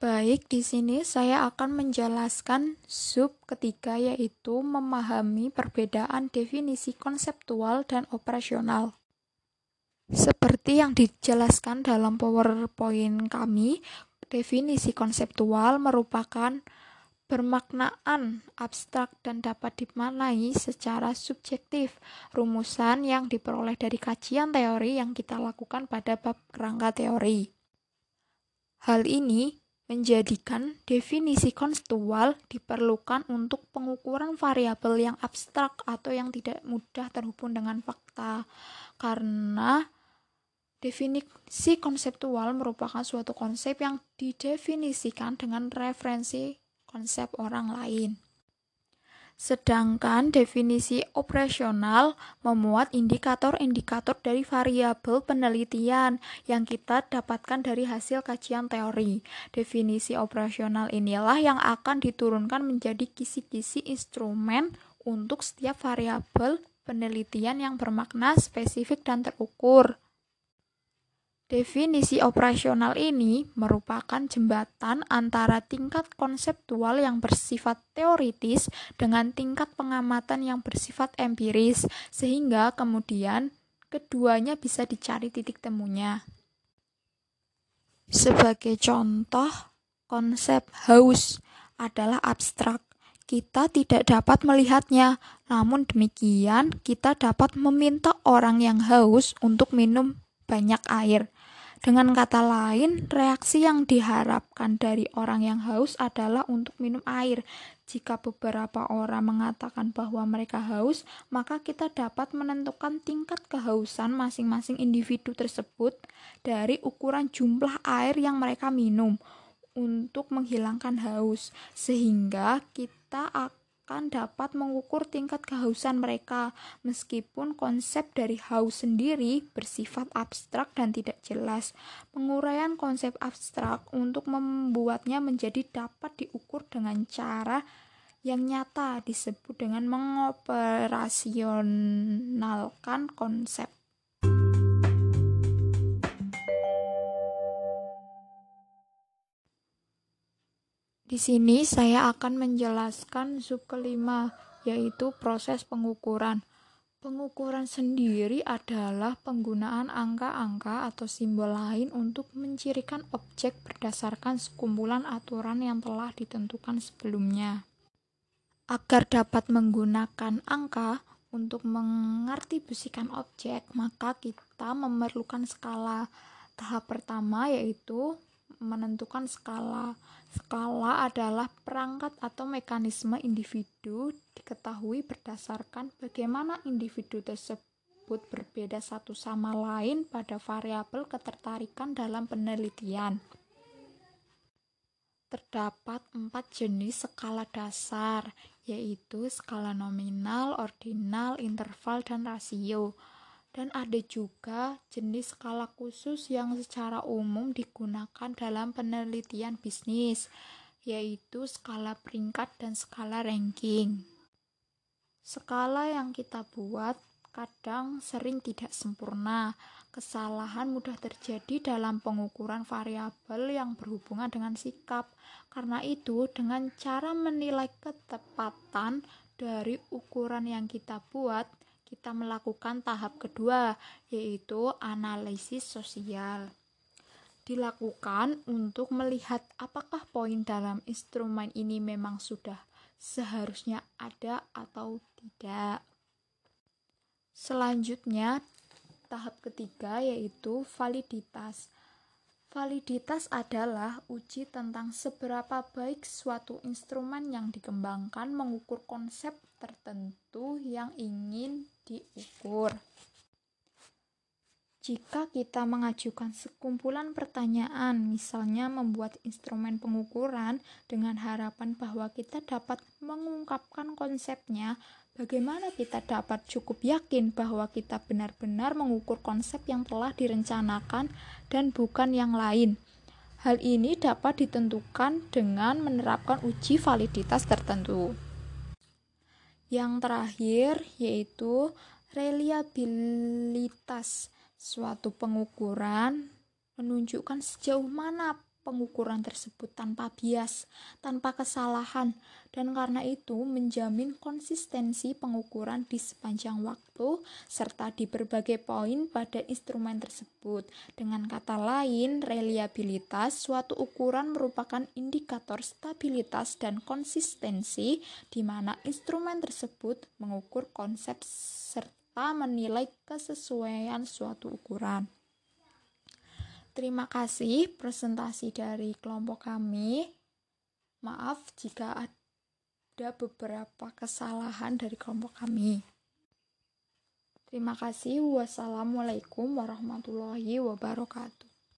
Baik, di sini saya akan menjelaskan sub ketiga yaitu memahami perbedaan definisi konseptual dan operasional. Seperti yang dijelaskan dalam PowerPoint kami, definisi konseptual merupakan bermaknaan abstrak dan dapat dimaknai secara subjektif. Rumusan yang diperoleh dari kajian teori yang kita lakukan pada bab kerangka teori. Hal ini menjadikan definisi konseptual diperlukan untuk pengukuran variabel yang abstrak atau yang tidak mudah terhubung dengan fakta. Karena definisi konseptual merupakan suatu konsep yang didefinisikan dengan referensi konsep orang lain. Sedangkan definisi operasional memuat indikator-indikator dari variabel penelitian yang kita dapatkan dari hasil kajian teori. Definisi operasional inilah yang akan diturunkan menjadi kisi-kisi instrumen untuk setiap variabel penelitian yang bermakna spesifik dan terukur. Definisi operasional ini merupakan jembatan antara tingkat konseptual yang bersifat teoritis dengan tingkat pengamatan yang bersifat empiris, sehingga kemudian keduanya bisa dicari titik temunya. Sebagai contoh, konsep haus adalah abstrak. Kita tidak dapat melihatnya, namun demikian kita dapat meminta orang yang haus untuk minum banyak air. Dengan kata lain, reaksi yang diharapkan dari orang yang haus adalah untuk minum air. Jika beberapa orang mengatakan bahwa mereka haus, maka kita dapat menentukan tingkat kehausan masing-masing individu tersebut dari ukuran jumlah air yang mereka minum untuk menghilangkan haus, sehingga kita akan akan dapat mengukur tingkat kehausan mereka, meskipun konsep dari haus sendiri bersifat abstrak dan tidak jelas. Penguraian konsep abstrak untuk membuatnya menjadi dapat diukur dengan cara yang nyata disebut dengan mengoperasionalkan konsep. Di sini saya akan menjelaskan sub kelima, yaitu proses pengukuran. Pengukuran sendiri adalah penggunaan angka-angka atau simbol lain untuk mencirikan objek berdasarkan sekumpulan aturan yang telah ditentukan sebelumnya. Agar dapat menggunakan angka untuk mengartibusikan objek, maka kita memerlukan skala. Tahap pertama yaitu menentukan skala. Skala adalah perangkat atau mekanisme individu diketahui berdasarkan bagaimana individu tersebut berbeda satu sama lain pada variabel ketertarikan dalam penelitian. Terdapat empat jenis skala dasar, yaitu skala nominal, ordinal, interval, dan rasio dan ada juga jenis skala khusus yang secara umum digunakan dalam penelitian bisnis, yaitu skala peringkat dan skala ranking. Skala yang kita buat kadang sering tidak sempurna. Kesalahan mudah terjadi dalam pengukuran variabel yang berhubungan dengan sikap. Karena itu, dengan cara menilai ketepatan dari ukuran yang kita buat, kita melakukan tahap kedua, yaitu analisis sosial. Dilakukan untuk melihat apakah poin dalam instrumen ini memang sudah seharusnya ada atau tidak. Selanjutnya, tahap ketiga yaitu validitas. Validitas adalah uji tentang seberapa baik suatu instrumen yang dikembangkan mengukur konsep tertentu yang ingin diukur. Jika kita mengajukan sekumpulan pertanyaan, misalnya membuat instrumen pengukuran dengan harapan bahwa kita dapat mengungkapkan konsepnya, Bagaimana kita dapat cukup yakin bahwa kita benar-benar mengukur konsep yang telah direncanakan dan bukan yang lain? Hal ini dapat ditentukan dengan menerapkan uji validitas tertentu. Yang terakhir yaitu reliabilitas. Suatu pengukuran menunjukkan sejauh mana pengukuran tersebut tanpa bias, tanpa kesalahan, dan karena itu menjamin konsistensi pengukuran di sepanjang waktu serta di berbagai poin pada instrumen tersebut. Dengan kata lain, reliabilitas suatu ukuran merupakan indikator stabilitas dan konsistensi di mana instrumen tersebut mengukur konsep serta menilai kesesuaian suatu ukuran. Terima kasih presentasi dari kelompok kami. Maaf jika ada beberapa kesalahan dari kelompok kami. Terima kasih. Wassalamualaikum warahmatullahi wabarakatuh.